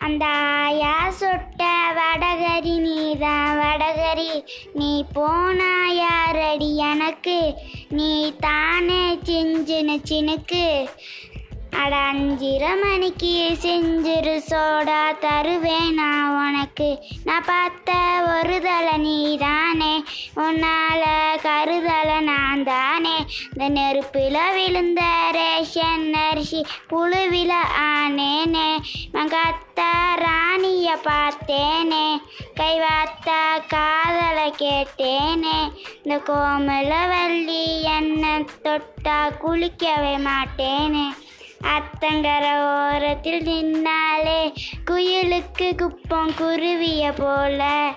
அந்த ஆயா சொட்ட வடகரி நீதான் வடகரி நீ போனாயாரடி எனக்கு? நீ தானே சிஞ்சின சினுக்கு? அட அஞ்சிர மணிக்கு செஞ்சிரு சோடா தருவேன் நான் உனக்கு? நான் பார்த்த ஒரு தலை நீ தானே உன்னால கருதலை நான் தானே. இந்த நெருப்பில் விழுந்த ரேஷன் அரிசி புழுவில ஆனேனே மகத்த ராணிய பார்த்தேனே கைவாத்தா காதலை கேட்டேனே. இந்த கோமலவல்லி என்ன தொட்டா குளிக்கவே மாட்டேனே. அத்தங்கர ஓரத்தில் நின்னாலே குயிலுக்கு குப்பம் குருவிய போல.